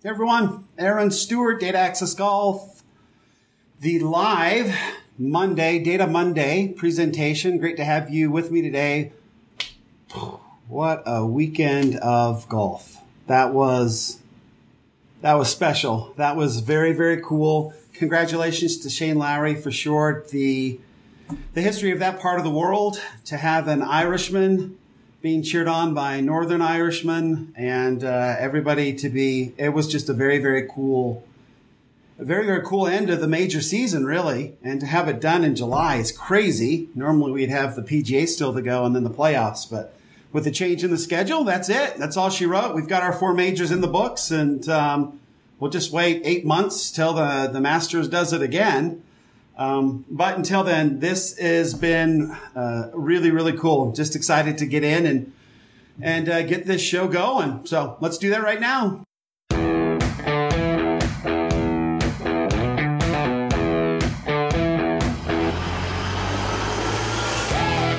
Hey everyone, Aaron Stewart, Data Access Golf, the live Monday, Data Monday presentation. Great to have you with me today. What a weekend of golf. That was, that was special. That was very, very cool. Congratulations to Shane Lowry for sure. The, the history of that part of the world to have an Irishman being cheered on by Northern Irishmen and uh, everybody to be. It was just a very very cool, a very very cool end of the major season, really. And to have it done in July is crazy. Normally we'd have the PGA still to go and then the playoffs, but with the change in the schedule, that's it. That's all she wrote. We've got our four majors in the books, and um, we'll just wait eight months till the the Masters does it again. Um, but until then, this has been uh, really, really cool. Just excited to get in and and uh, get this show going. So let's do that right now.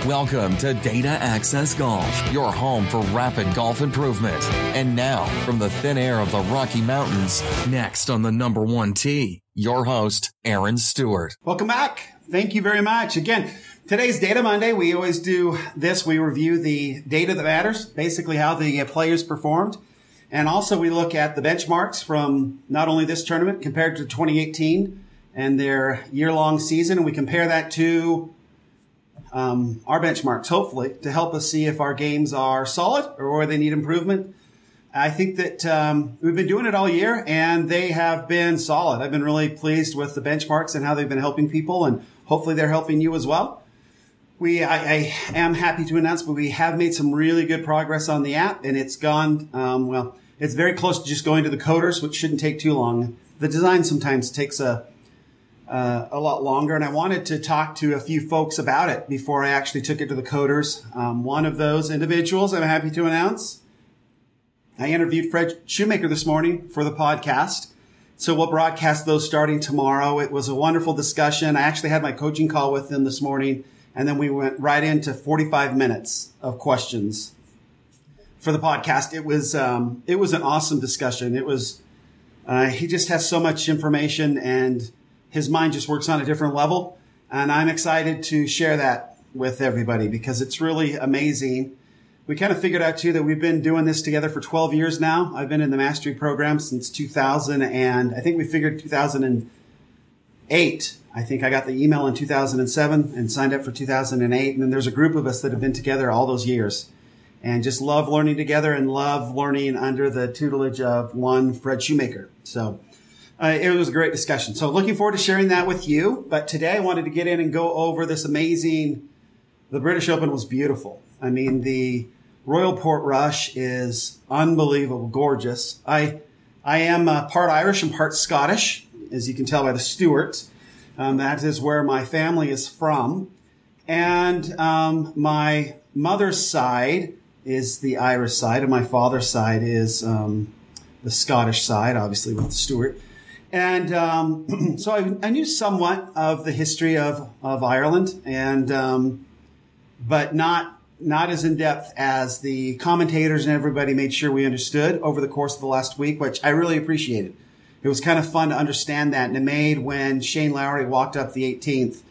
Welcome to Data Access Golf, your home for rapid golf improvement. And now, from the thin air of the Rocky Mountains, next on the number one tee, your host, Aaron Stewart. Welcome back. Thank you very much. Again, today's Data Monday. We always do this. We review the data that matters, basically how the players performed. And also we look at the benchmarks from not only this tournament compared to 2018 and their year long season. And we compare that to um, our benchmarks, hopefully, to help us see if our games are solid or where they need improvement. I think that um, we've been doing it all year, and they have been solid. I've been really pleased with the benchmarks and how they've been helping people, and hopefully they're helping you as well. We, I, I am happy to announce, but we have made some really good progress on the app, and it's gone um, well. It's very close to just going to the coders, which shouldn't take too long. The design sometimes takes a uh, a lot longer, and I wanted to talk to a few folks about it before I actually took it to the coders. Um, one of those individuals, I'm happy to announce, I interviewed Fred Shoemaker this morning for the podcast. So we'll broadcast those starting tomorrow. It was a wonderful discussion. I actually had my coaching call with him this morning, and then we went right into 45 minutes of questions for the podcast. It was um, it was an awesome discussion. It was uh, he just has so much information and his mind just works on a different level. And I'm excited to share that with everybody because it's really amazing. We kind of figured out too that we've been doing this together for 12 years now. I've been in the mastery program since 2000 and I think we figured 2008. I think I got the email in 2007 and signed up for 2008. And then there's a group of us that have been together all those years and just love learning together and love learning under the tutelage of one Fred Shoemaker. So, uh, it was a great discussion. So looking forward to sharing that with you. But today I wanted to get in and go over this amazing, the British Open was beautiful. I mean, the Royal Portrush is unbelievable, gorgeous. I, I am uh, part Irish and part Scottish, as you can tell by the Stewarts. Um, that is where my family is from. And um, my mother's side is the Irish side, and my father's side is um, the Scottish side, obviously with the Stewart. And um, so I, I, knew somewhat of the history of, of Ireland, and um, but not not as in depth as the commentators and everybody made sure we understood over the course of the last week, which I really appreciated. It was kind of fun to understand that, and it made when Shane Lowry walked up the 18th.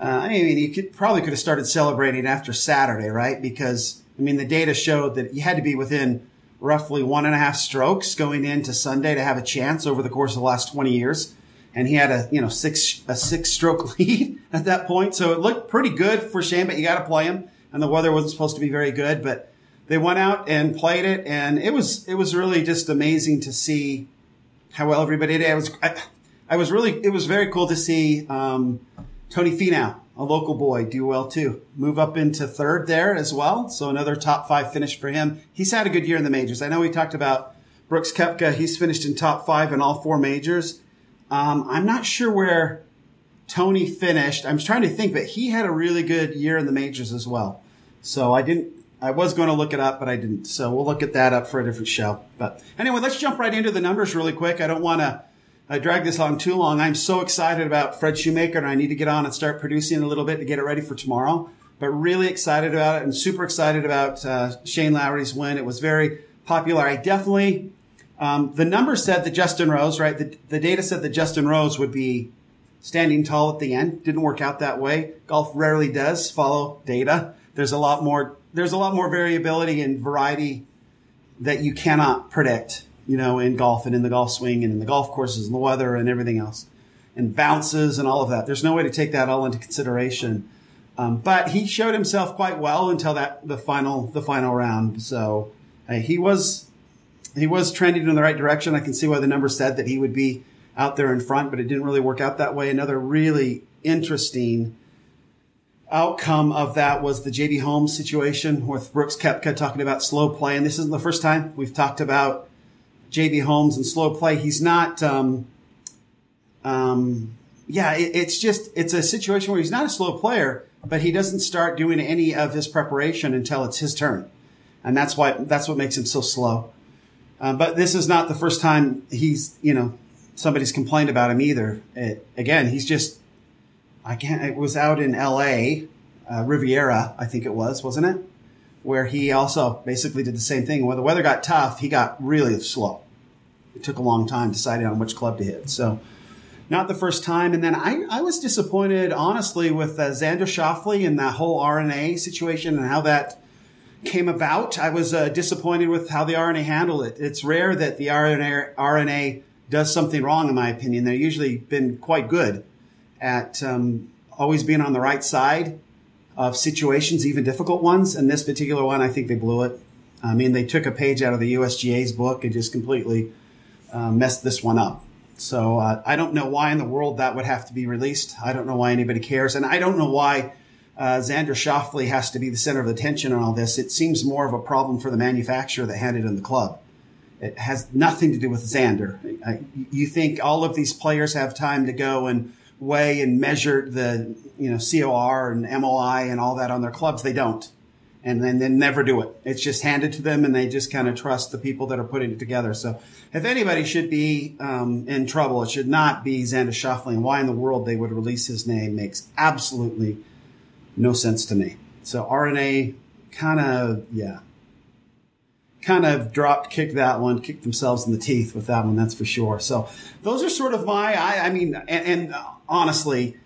Uh, I mean, you could probably could have started celebrating after Saturday, right? Because I mean, the data showed that you had to be within roughly one and a half strokes going into Sunday to have a chance over the course of the last 20 years. And he had a, you know, six, a six stroke lead at that point. So it looked pretty good for Shane, but you got to play him. And the weather wasn't supposed to be very good, but they went out and played it. And it was, it was really just amazing to see how well everybody did. I was, I, I was really, it was very cool to see, um, Tony Finau a local boy, do well too. Move up into third there as well. So another top five finish for him. He's had a good year in the majors. I know we talked about Brooks Koepka. He's finished in top five in all four majors. Um, I'm not sure where Tony finished. I'm trying to think, but he had a really good year in the majors as well. So I didn't, I was going to look it up, but I didn't. So we'll look at that up for a different show. But anyway, let's jump right into the numbers really quick. I don't want to I dragged this on too long. I'm so excited about Fred Shoemaker and I need to get on and start producing a little bit to get it ready for tomorrow. But really excited about it and super excited about uh, Shane Lowry's win. It was very popular. I definitely, Um, the numbers said that Justin Rose, right? The, the data said that Justin Rose would be standing tall at the end. Didn't work out that way. Golf rarely does follow data. There's a lot more. There's a lot more variability and variety that you cannot predict. You know, in golf and in the golf swing and in the golf courses and the weather and everything else, and bounces and all of that. There's no way to take that all into consideration. Um, but he showed himself quite well until that the final the final round. So he was he was trending in the right direction. I can see why the number said that he would be out there in front, but it didn't really work out that way. Another really interesting outcome of that was the JB Holmes situation with Brooks Koepka talking about slow play. And this isn't the first time we've talked about JB Holmes and slow play. He's not, um, um, yeah, it, it's just, it's a situation where he's not a slow player, but he doesn't start doing any of his preparation until it's his turn. And that's why, that's what makes him so slow. Uh, but this is not the first time he's, you know, somebody's complained about him either. It, again, he's just, I can't, it was out in LA, uh, Riviera, I think it was, wasn't it? Where he also basically did the same thing. When the weather got tough, he got really slow. It took a long time deciding on which club to hit. So, not the first time. And then I, I was disappointed, honestly, with uh, Xander Schauffele and that whole R&A situation and how that came about. I was uh, disappointed with how the R&A handled it. It's rare that the R&A, R&A does something wrong, in my opinion. They've usually been quite good at um, always being on the right side of situations, even difficult ones. And this particular one, I think they blew it. I mean, they took a page out of the USGA's book and just completely uh, messed this one up. So uh, I don't know why in the world that would have to be released. I don't know why anybody cares, and I don't know why uh, Xander Schauffele has to be the center of attention on all this. It seems more of a problem for the manufacturer that had it in the club. It has nothing to do with Xander. I, you think all of these players have time to go and weigh and measure the you know COR and MOI and all that on their clubs? They don't and then they never do it. It's just handed to them, and they just kind of trust the people that are putting it together. So, if anybody should be um, in trouble, it should not be Xander Schauffele. And why in the world they would release his name makes absolutely no sense to me. So R&A kind of yeah, kind of dropped, kicked that one, kicked themselves in the teeth with that one. That's for sure. So those are sort of my. I, I mean, and, and honestly,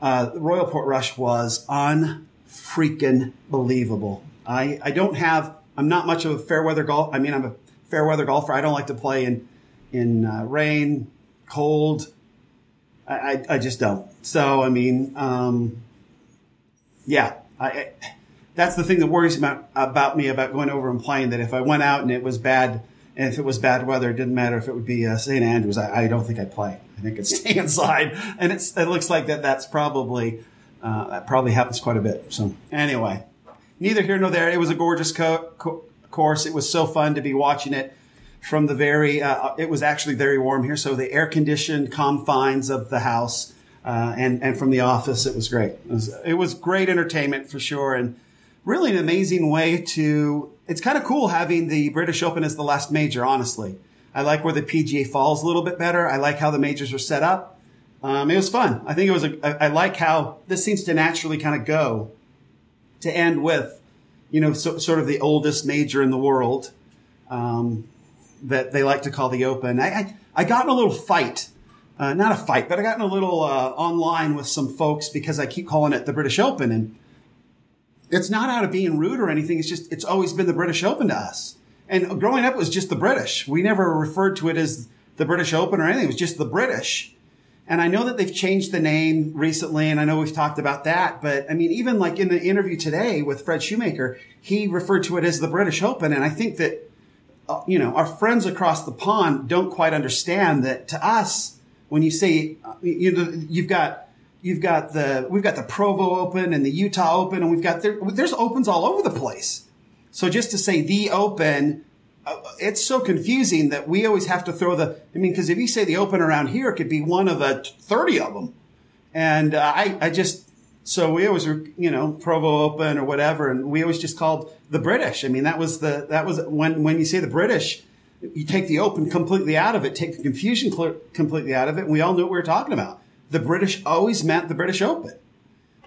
uh, the Royal Portrush was unfreaking believable. I, I don't have, I'm not much of a fair weather golf. I mean, I'm a fair weather golfer. I don't like to play in, in uh, rain, cold. I, I, just don't. So, I mean, um, yeah, I, that's the thing that worries about, about me about going over and playing that if I went out and it was bad, and if it was bad weather, it didn't matter if it would be uh, St. Andrews. I, I, don't think I'd play. I think I'd stay inside. And it's, it looks like that that's probably uh, that probably happens quite a bit. So anyway, neither here nor there. It was a gorgeous co- co- course. It was so fun to be watching it from the very. Uh, it was actually very warm here, so the air conditioned confines of the house uh, and and from the office, it was great. It was, it was great entertainment for sure, and really an amazing way to. It's kind of cool having the British Open as the last major. Honestly, I like where the PGA falls a little bit better. I like how the majors are set up. Um, it was fun. I think it was a, I, I like how this seems to naturally kind of go to end with, you know, so, sort of the oldest major in the world, um, that they like to call the Open. I, I, I got in a little fight, uh, not a fight, but I got in a little, uh, online with some folks because I keep calling it the British Open and it's not out of being rude or anything. It's just, it's always been the British Open to us. And growing up, it was just the British. We never referred to it as the British Open or anything. It was just the British. And I know that they've changed the name recently, and I know we've talked about that. But I mean, even like in the interview today with Fred Shoemaker, he referred to it as the British Open. And I think that, uh, you know, our friends across the pond don't quite understand that to us, when you say, uh, you know, you've got, you've got the, we've got the Provo Open and the Utah Open, and we've got, there, there's opens all over the place. So just to say the Open, uh, it's so confusing that we always have to throw the. I mean, because if you say the open around here, it could be one of the thirty of them, and uh, I, I just so we always were, you know, Provo Open or whatever, and we always just called the British. I mean, that was the that was when when you say the British, you take the Open completely out of it, take the confusion cl- completely out of it, and we all knew what we were talking about. The British always meant the British Open.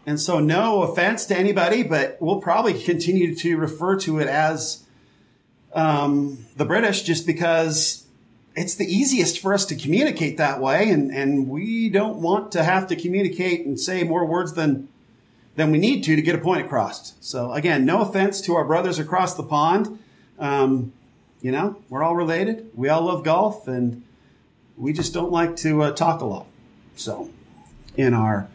And so, no offense to anybody, but we'll probably continue to refer to it as um, the British just because it's the easiest for us to communicate that way. And, and we don't want to have to communicate and say more words than, than we need to to get a point across. So again, no offense to our brothers across the pond. Um, you know, we're all related. We all love golf and we just don't like to uh, talk a lot. So in our,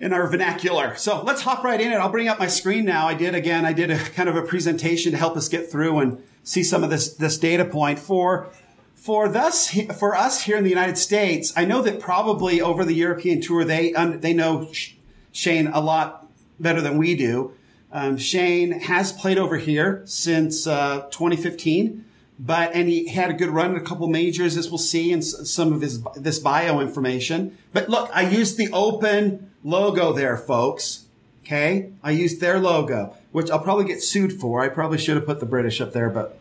in our vernacular. So let's hop right in it. I'll bring up my screen now. I did again, I did a kind of a presentation to help us get through and see some of this, this data point for, for thus, for us here in the United States. I know that probably over the European tour, they, um, they know Shane a lot better than we do. Um, Shane has played over here since, uh, 2015 but and he had a good run in a couple majors as we'll see in some of his this bio information. But look i used the open logo there folks. Okay? I used their logo which i'll probably get sued for. I probably should have put the british up there but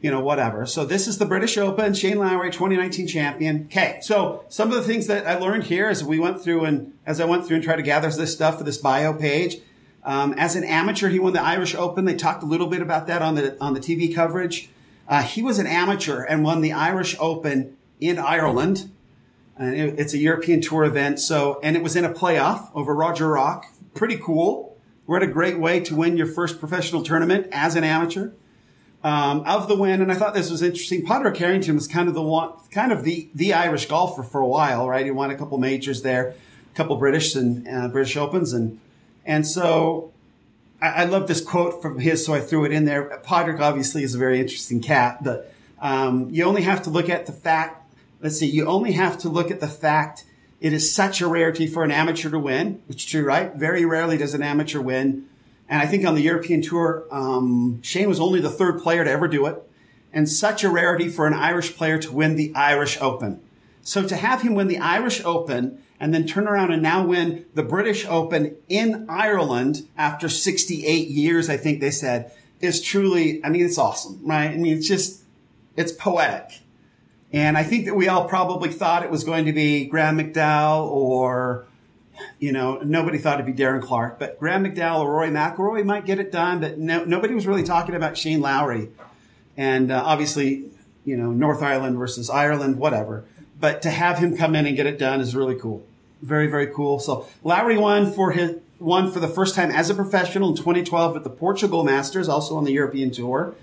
you know whatever. So this is the british open shane lowry 2019 champion. Okay so some of the things that i learned here as we went through and as i went through and tried to gather this stuff for this bio page um, as an amateur he won the irish open. They talked a little bit about that on the on the tv coverage uh, he was an amateur and won the Irish Open in Ireland. And it, it's a European Tour event. So, and it was in a playoff over Roger Rock. Pretty cool. What a great way to win your first professional tournament as an amateur. Um, of the win, and I thought this was interesting. Padraig Harrington was kind of the one, kind of the the Irish golfer for a while, right? He won a couple majors there, a couple British and uh, British Opens, and and so I, I, love this quote from his, so I threw it in there. Padraig obviously is a very interesting cat, but um, you only have to look at the fact. Let's see, you only have to look at the fact it is such a rarity for an amateur to win, which is true, right? Very rarely does an amateur win. And I think on the European tour, um, Shane was only the third player to ever do it. And such a rarity for an Irish player to win the Irish Open. So to have him win the Irish Open and then turn around and now win the British Open in Ireland after 68 years, I think they said, is truly, I mean, it's awesome, right? I mean, it's just, it's poetic. And I think that we all probably thought it was going to be Graham McDowell or, you know, nobody thought it'd be Darren Clarke, but Graham McDowell or Rory McIlroy might get it done, but no, nobody was really talking about Shane Lowry. And uh, obviously, you know, North Ireland versus Ireland, whatever. But to have him come in and get it done is really cool. Very, very cool. So Lowry won for his, won for the first time as a professional in 2012 at the Portugal Masters, also on the European Tour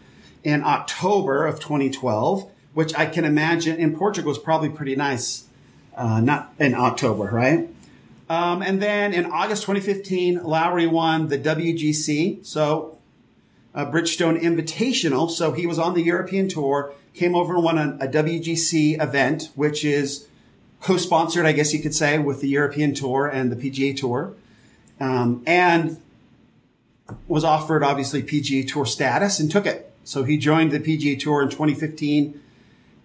in October of 2012, which I can imagine in Portugal is probably pretty nice. Uh, not in October, right? Um, and then in August 2015, Lowry won the WGC, so a Bridgestone Invitational. So he was on the European Tour, came over and won a, a WGC event, which is co-sponsored, I guess you could say, with the European Tour and the PGA Tour, um, and was offered obviously PGA Tour status and took it. So he joined the PGA Tour in 2015,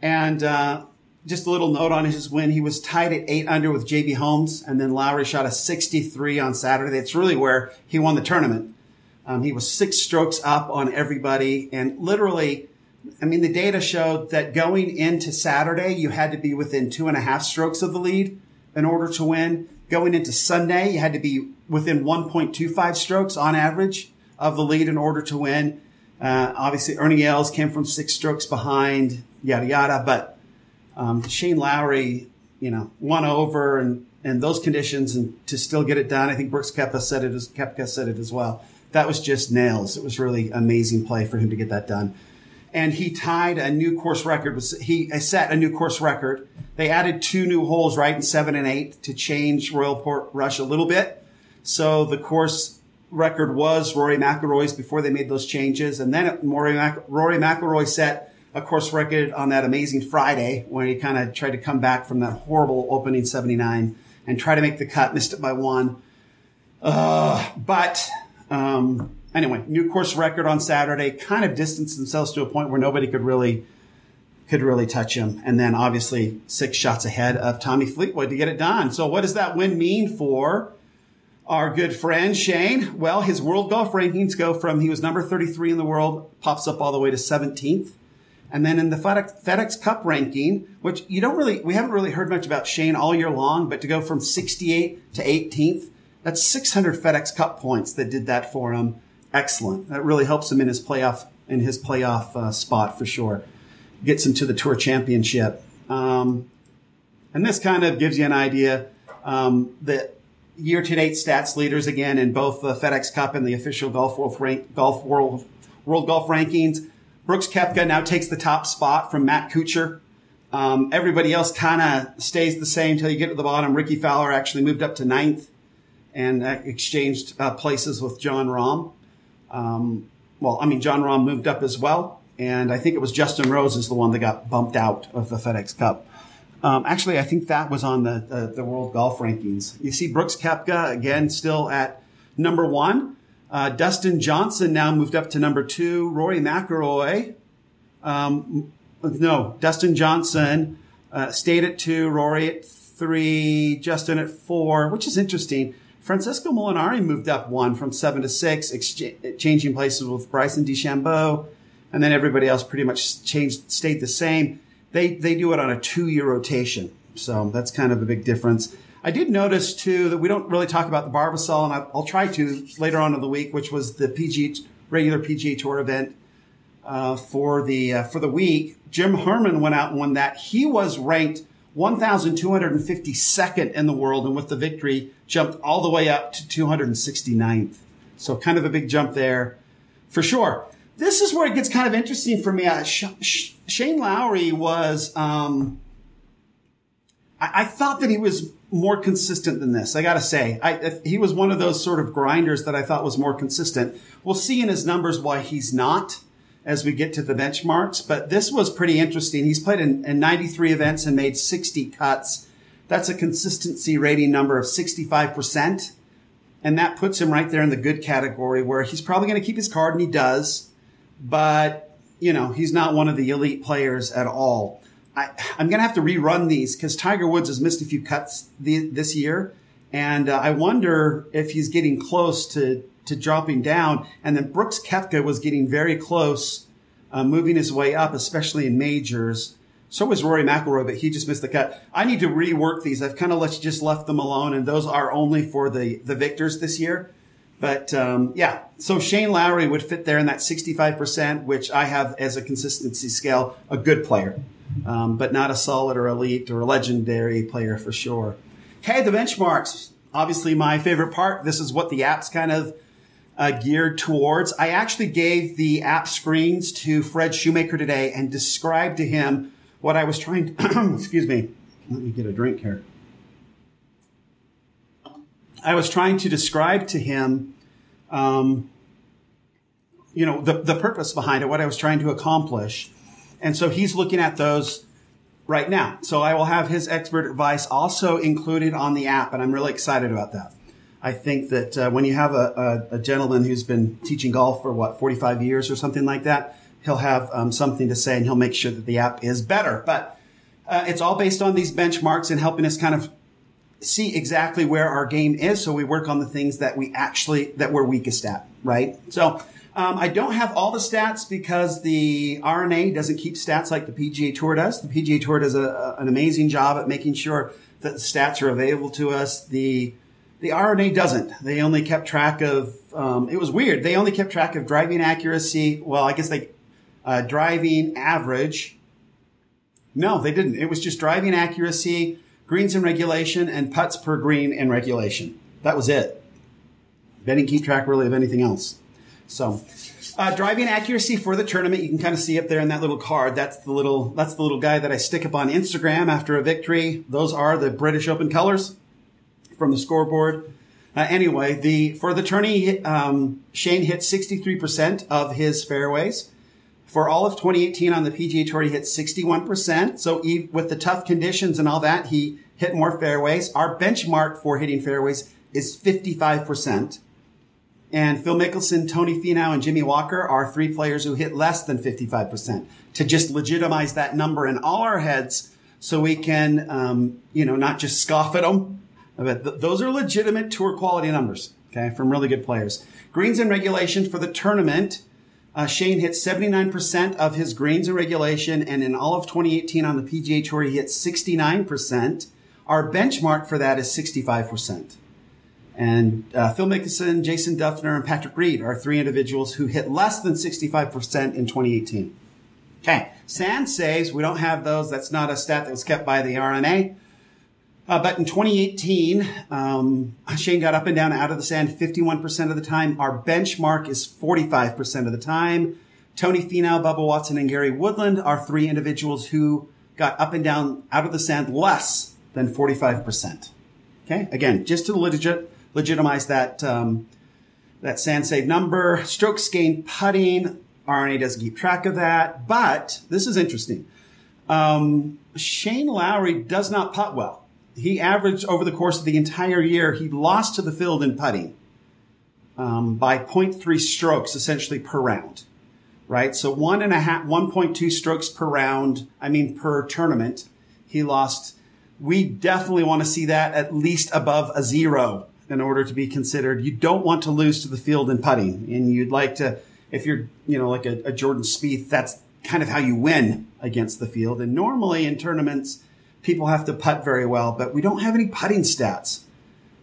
and uh, just a little note on his win: he was tied at eight under with JB Holmes, and then Lowry shot a 63 on Saturday. That's really where he won the tournament. Um, he was six strokes up on everybody, and literally I mean, the data showed that going into Saturday, you had to be within two and a half strokes of the lead in order to win. Going into Sunday, you had to be within 1.25 strokes on average of the lead in order to win. Uh, obviously, Ernie Els came from six strokes behind, yada yada. But um, Shane Lowry, you know, won over and and those conditions, and to still get it done. I think Brooks Koepka said it as Koepka said it as well. That was just nails. It was really amazing play for him to get that done and he tied a new course record. He set a new course record. They added two new holes, right, in seven and eight to change Royal Port Portrush a little bit. So the course record was Rory McIlroy's before they made those changes. And then Rory, Mac- Rory McIlroy set a course record on that amazing Friday when he kind of tried to come back from that horrible opening 79 and try to make the cut, missed it by one. Uh, but, um, anyway, new course record on Saturday, kind of distanced themselves to a point where nobody could really could really touch him. And then obviously six shots ahead of Tommy Fleetwood to get it done. So what does that win mean for our good friend Shane? Well, his world golf rankings go from he was number 33 in the world, pops up all the way to 17th. And then in the FedEx, FedEx Cup ranking, which you don't really, we haven't really heard much about Shane all year long, but to go from 68 to 18th, that's 600 FedEx Cup points that did that for him excellent. That really helps him in his playoff in his playoff uh, spot for sure. gets him to the Tour Championship. Um, and this kind of gives you an idea. Um, the year to date stats leaders again in both the FedEx Cup and the official Golf World, rank, Golf World, World Golf Rankings. Brooks Koepka now takes the top spot from Matt Kuchar. Um, everybody else kind of stays the same until you get to the bottom. Rickie Fowler actually moved up to ninth and uh, exchanged uh, places with Jon Rahm. Um, well, I mean, Jon Rahm moved up as well. And I think it was Justin Rose is the one that got bumped out of the FedEx Cup. Um, actually, I think that was on the, the, the world golf rankings. You see Brooks Koepka again still at number one. Uh, Dustin Johnson now moved up to number two. Rory McIlroy, um, no, Dustin Johnson uh, stayed at two. Rory at three. Justin at four, which is interesting. Francesco Molinari moved up one from seven to six, exchanging places with Bryson DeChambeau, and then everybody else pretty much changed, stayed the same they they do it on a two year rotation. So that's kind of a big difference. I did notice too that we don't really talk about the Barbasol, and I'll try to later on in the week, which was the PG regular PGA Tour event uh, for the uh, for the week. Jim Herman went out and won that. He was ranked 1,252nd in the world, and with the victory, jumped all the way up to 269th. So kind of a big jump there, for sure. This is where it gets kind of interesting for me. Uh, sh- sh- Shane Lowry was, um, I, I, thought that he was more consistent than this. I got to say, I, he was one of those sort of grinders that I thought was more consistent. We'll see in his numbers why he's not as we get to the benchmarks, but this was pretty interesting. He's played in, in 93 events and made 60 cuts. That's a consistency rating number of 65%. And that puts him right there in the good category where he's probably going to keep his card and he does, but you know, he's not one of the elite players at all. I, am going to have to rerun these because Tiger Woods has missed a few cuts the, this year. And uh, I wonder if he's getting close to, to dropping down. And then Brooks Koepka was getting very close, uh, moving his way up, especially in majors. So was Rory McIlroy, but he just missed the cut. I need to rework these. I've kind of let, just left them alone, and those are only for the, the victors this year. But um, yeah, so Shane Lowry would fit there in that 65%, which I have as a consistency scale, a good player, um, but not a solid or elite or legendary player for sure. Okay, the benchmarks. Obviously, my favorite part. This is what the app's kind of uh, geared towards. I actually gave the app screens to Fred Shoemaker today and described to him what I was trying to, excuse me, let me get a drink here. I was trying to describe to him, um, you know, the, the purpose behind it, what I was trying to accomplish. And so he's looking at those right now. So I will have his expert advice also included on the app, and I'm really excited about that. I think that uh, when you have a, a, a, gentleman who's been teaching golf for what 45 years or something like that, he'll have um, something to say, and he'll make sure that the app is better. But uh, it's all based on these benchmarks and helping us kind of see exactly where our game is. So we work on the things that we actually, that we're weakest at, right? So, um, I don't have all the stats because the R&A doesn't keep stats like the PGA Tour does. The PGA Tour does a, an amazing job at making sure that the stats are available to us. The the R&A doesn't. They only kept track of. Um, it was weird. They only kept track of driving accuracy. Well, I guess they uh, driving average. No, they didn't. It was just driving accuracy, greens in regulation, and putts per green in regulation. That was it. They didn't keep track really of anything else. So, uh, driving accuracy for the tournament, you can kind of see up there in that little card. That's the little, that's the little guy that I stick up on Instagram after a victory. Those are the British Open colors from the scoreboard. Uh, anyway, the for the tourney, um, Shane hit 63% of his fairways. For all of 2018 on the PGA Tour, he hit 61%. So with the tough conditions and all that, he hit more fairways. Our benchmark for hitting fairways is 55%. And Phil Mickelson, Tony Finau, and Jimmy Walker are three players who hit less than 55% to just legitimize that number in all our heads so we can, um, you know, not just scoff at them. But th- those are legitimate tour quality numbers, okay, from really good players. Greens and regulation for the tournament uh, Shane hit 79% of his greens in regulation, and in all of 2018 on the PGA Tour, he hit 69%. Our benchmark for that is 65%. And uh, Phil Mickelson, Jason Dufner, and Patrick Reed are three individuals who hit less than 65% in 2018. Okay, Sand saves, we don't have those. That's not a stat that was kept by the R&A. Uh, but in 2018, um, Shane got up and down out of the sand 51% of the time. Our benchmark is 45% of the time. Tony Finau, Bubba Watson, and Gary Woodland are three individuals who got up and down out of the sand less than 45%. Okay. Again, just to legit, legitimize that, um, that sand save number, strokes gained putting. R&A doesn't keep track of that, but this is interesting. Um, Shane Lowry does not putt well. He averaged over the course of the entire year, he lost to the field in putting um, by 0.3 strokes essentially per round, right? So one and a half, 1.2 strokes per round, I mean per tournament, he lost. We definitely want to see that at least above a zero in order to be considered. You don't want to lose to the field in putting, and you'd like to, if you're, you know, like a, a Jordan Spieth, that's kind of how you win against the field. And normally in tournaments, people have to putt very well, but we don't have any putting stats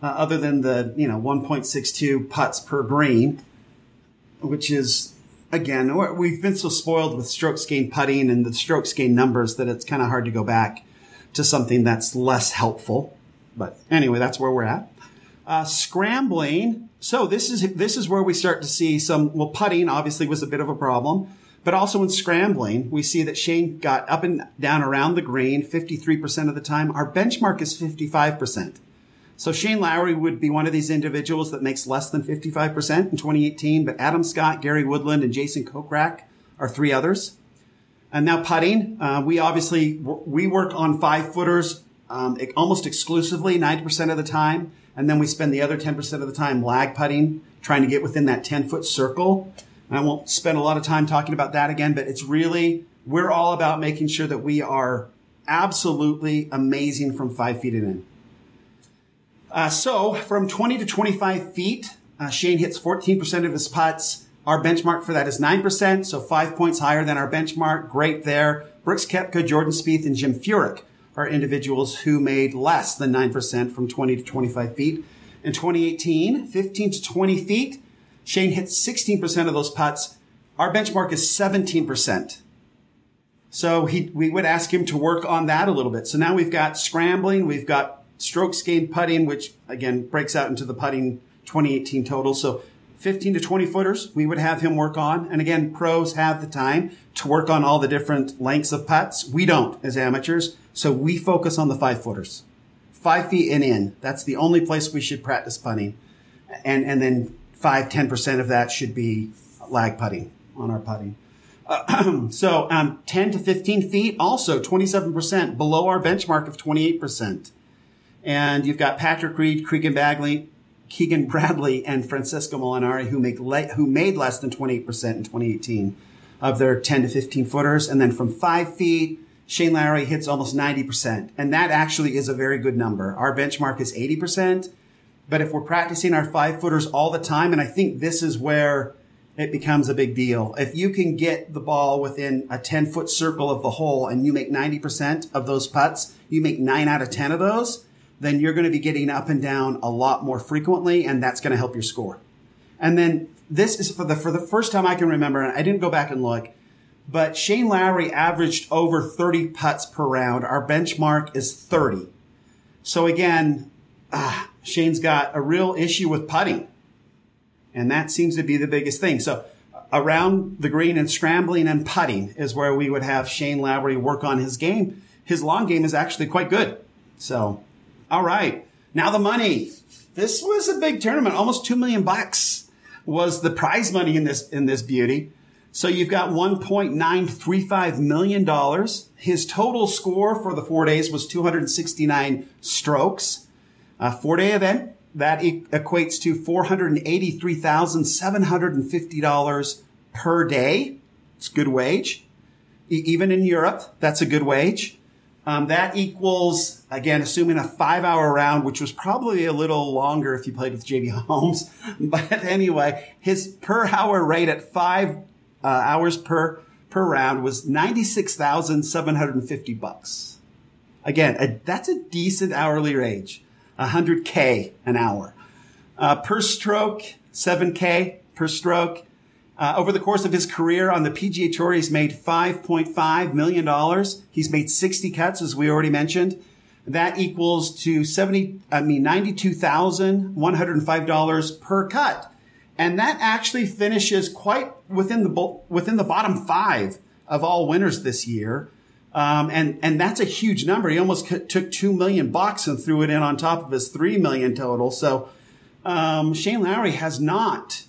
uh, other than the you know 1.62 putts per green, which is again we've been so spoiled with strokes gained putting and the strokes gained numbers that it's kind of hard to go back to something that's less helpful. But anyway, that's where we're at. Uh, scrambling. So this is this is where we start to see some. Well, putting obviously was a bit of a problem. But also in scrambling, we see that Shane got up and down around the green 53% of the time. Our benchmark is 55%. So Shane Lowry would be one of these individuals that makes less than 55% in 2018, but Adam Scott, Gary Woodland, and Jason Kokrak are three others. And now putting, uh, we obviously, we work on five footers um, almost exclusively 90% of the time. And then we spend the other 10% of the time lag putting, trying to get within that 10 foot circle. I won't spend a lot of time talking about that again, but it's really, we're all about making sure that we are absolutely amazing from five feet and in. Uh, so from 20 to 25 feet, uh, Shane hits 14% of his putts. Our benchmark for that is 9%, so five points higher than our benchmark. Great there. Brooks Koepka, Jordan Spieth, and Jim Furyk are individuals who made less than 9% from 20 to 25 feet. In 2018, 15 to 20 feet, Shane hits 16% of those putts. Our benchmark is 17%. So he, we would ask him to work on that a little bit. So now we've got scrambling, we've got strokes gained putting, which again breaks out into the putting 2018 total. So 15 to 20 footers, we would have him work on. And again, pros have the time to work on all the different lengths of putts. We don't as amateurs. So we focus on the five footers, five feet and in. That's the only place we should practice putting. And, and then five, 10% of that should be lag putting on our putting. Uh, so um, 10 to 15 feet, also 27% below our benchmark of 28%. And you've got Patrick Reed, Keegan Bagley, Keegan Bradley, and Francesco Molinari who make le- who made less than 28% in 2018 of their 10 to 15 footers. And then from five feet, Shane Lowry hits almost 90%. And that actually is a very good number. Our benchmark is 80%. But if we're practicing our five footers all the time, and I think this is where it becomes a big deal. If you can get the ball within a 10 foot circle of the hole and you make 90% of those putts, you make nine out of 10 of those, then you're going to be getting up and down a lot more frequently and that's going to help your score. And then this is for the, for the first time I can remember, and I didn't go back and look, but Shane Lowry averaged over 30 putts per round. Our benchmark is 30. So again, ah, Shane's got a real issue with putting. And that seems to be the biggest thing. So around the green and scrambling and putting is where we would have Shane Lowry work on his game. His long game is actually quite good. So, all right. Now the money. This was a big tournament. Almost two million bucks was the prize money in this, in this beauty. So you've got $1.935 million. His total score for the four days was 269 strokes. A four day event that equates to $483,750 per day. It's a good wage. even in Europe, that's a good wage. Um, that equals, again, assuming a five hour round, which was probably a little longer if you played with JB Holmes. But anyway, his per hour rate at five uh, hours per, per round was 96,750 bucks. Again, a, that's a decent hourly wage. 100K an hour. Uh, per stroke, 7K per stroke. Uh, over the course of his career on the PGA Tour, he's made $5.5 million. He's made 60 cuts, as we already mentioned. That equals to 70, I mean, $92,105 per cut. And that actually finishes quite within the, within the bottom five of all winners this year. Um, and, and that's a huge number. He almost c- took two million bucks and threw it in on top of his three million total. So, um, Shane Lowry has not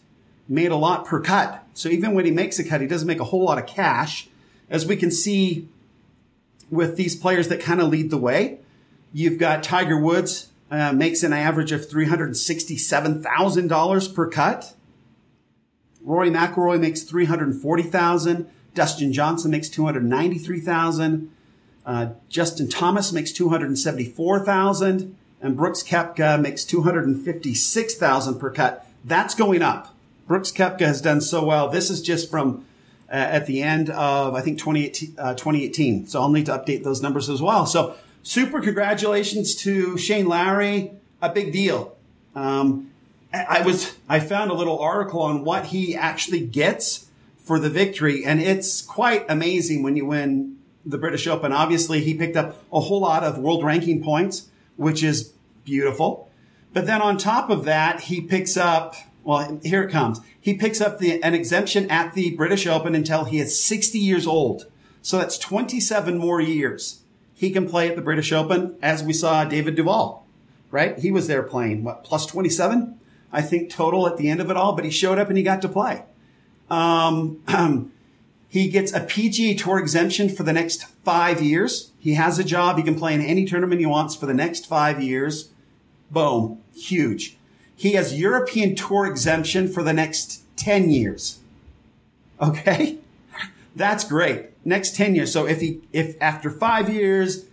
made a lot per cut. So even when he makes a cut, he doesn't make a whole lot of cash. As we can see with these players that kind of lead the way, you've got Tiger Woods uh, makes an average of $367,000 per cut. Rory McIlroy makes 340,000. Dustin Johnson makes 293,000. Uh, Justin Thomas makes 274,000 and Brooks Koepka makes 256,000 per cut. That's going up. Brooks Koepka has done so well. This is just from uh, at the end of, I think, 2018, uh, 2018. So I'll need to update those numbers as well. So super congratulations to Shane Lowry. A big deal. Um, I was, I found a little article on what he actually gets for the victory. And it's quite amazing when you win the British Open. Obviously, he picked up a whole lot of world ranking points, which is beautiful. But then on top of that, he picks up, well, here it comes. He picks up the, an exemption at the British Open until he is 60 years old. So that's 27 more years. He can play at the British Open as we saw David Duval, right? He was there playing what, plus 27? I think total at the end of it all, but he showed up and he got to play. Um, he gets a PGA Tour exemption for the next five years. He has a job. He can play in any tournament he wants for the next five years. Boom. Huge. He has European Tour exemption for the next 10 years. Okay. That's great. Next 10 years. So if he, if after five years,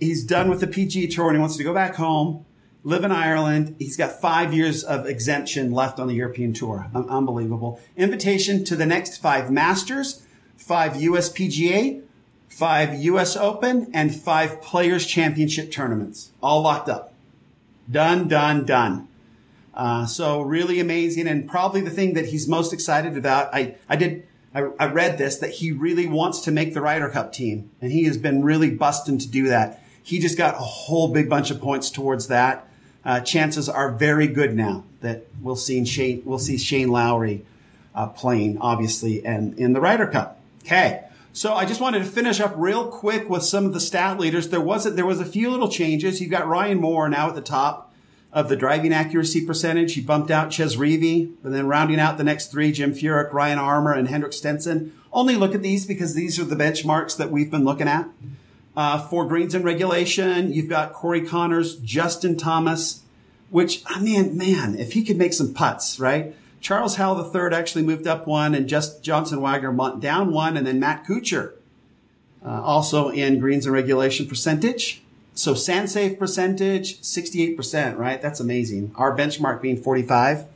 he's done with the PGA Tour and he wants to go back home, live in Ireland. He's got five years of exemption left on the European Tour. unbelievable. Invitation to the next five Masters, five USPGA, five US Open, and five Players Championship tournaments. All locked up. Done, done, done. Uh, so really amazing and probably the thing that he's most excited about. I, I did, I, I read this that he really wants to make the Ryder Cup team and he has been really busting to do that. He just got a whole big bunch of points towards that uh, chances are very good now that we'll see Shane, we'll see Shane Lowry uh, playing, obviously, and in the Ryder Cup. Okay. So I just wanted to finish up real quick with some of the stat leaders. There was a, there was a few little changes. You've got Ryan Moore now at the top of the driving accuracy percentage. He bumped out Chez Reavie, and then rounding out the next three, Jim Furyk, Ryan Armour, and Henrik Stenson. Only look at these because these are the benchmarks that we've been looking at. Uh, for greens and regulation, you've got Corey Conners, Justin Thomas, which, I mean, man, if he could make some putts, right? Charles Howell III actually moved up one and just Johnson Wagner down one and then Matt Kuchar, uh, also in greens and regulation percentage. So sand safe percentage, 68%, right? That's amazing. Our benchmark being 45.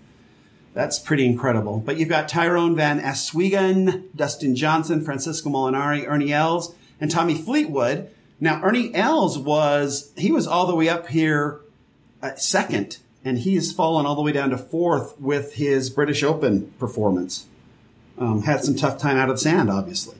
That's pretty incredible. But you've got Tyrone Van Aswegen, Dustin Johnson, Francesco Molinari, Ernie Els, and Tommy Fleetwood. Now, Ernie Els was, he was all the way up here uh, second, and he has fallen all the way down to fourth with his British Open performance. Um, had some tough time out of the sand, obviously.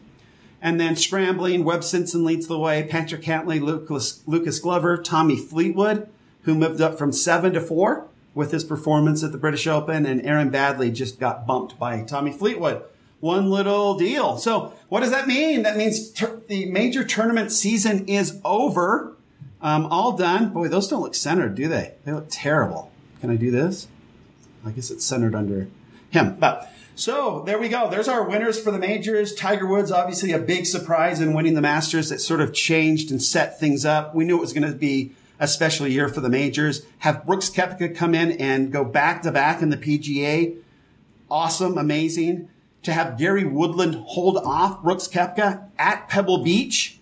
And then scrambling, Webb Simpson leads the way. Patrick Cantlay, Lucas, Lucas Glover, Tommy Fleetwood, who moved up from seven to four with his performance at the British Open, and Aaron Baddeley just got bumped by Tommy Fleetwood one little deal. So what does that mean? That means the major tournament season is over. Um, all done. Boy, those don't look centered, do they? They look terrible. Can I do this? I guess it's centered under him. But so there we go. There's our winners for the majors. Tiger Woods, obviously a big surprise in winning the Masters that sort of changed and set things up. We knew it was going to be a special year for the majors. Have Brooks Koepka come in and go back to back in the PGA. Awesome, amazing to have Gary Woodland hold off Brooks Koepka at Pebble Beach,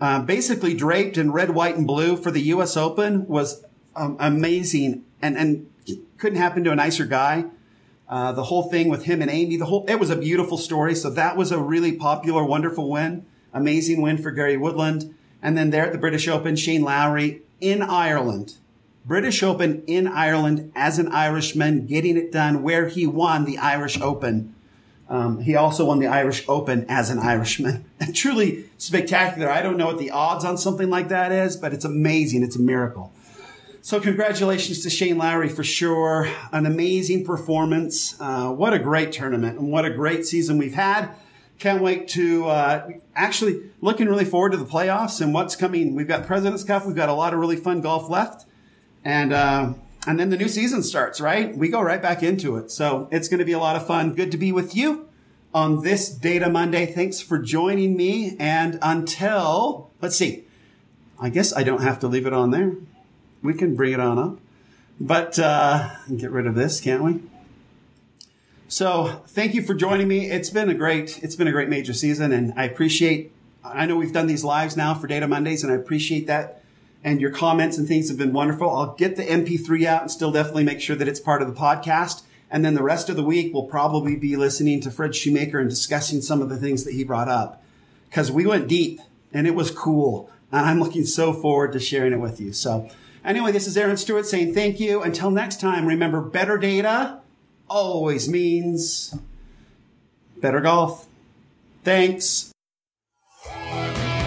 uh, basically draped in red, white, and blue for the U.S. Open was um, amazing and, and couldn't happen to a nicer guy. Uh, the whole thing with him and Amy, the whole, it was a beautiful story. So that was a really popular, wonderful win. Amazing win for Gary Woodland. And then there at the British Open, Shane Lowry in Ireland. British Open in Ireland as an Irishman, getting it done where he won the Irish Open Um, he also won the Irish Open as an Irishman. Truly spectacular. I don't know what the odds on something like that is, but it's amazing. It's a miracle. So congratulations to Shane Lowry for sure. An amazing performance. Uh, what a great tournament and what a great season we've had. Can't wait to uh, actually looking really forward to the playoffs and what's coming. We've got President's Cup. We've got a lot of really fun golf left, and uh, and then the new season starts. Right, we go right back into it. So it's going to be a lot of fun. Good to be with you on this Data Monday. Thanks for joining me. And until let's see, I guess I don't have to leave it on there. We can bring it on up, but uh, get rid of this, can't we? So thank you for joining me. It's been a great, it's been a great major season and I appreciate, I know we've done these lives now for Data Mondays and I appreciate that. And your comments and things have been wonderful. I'll get the MP3 out and still definitely make sure that it's part of the podcast. And then the rest of the week, we'll probably be listening to Fred Shoemaker and discussing some of the things that he brought up because we went deep and it was cool. And I'm looking so forward to sharing it with you. So anyway, this is Aaron Stewart saying thank you. Until next time, remember better data always means better golf. Thanks.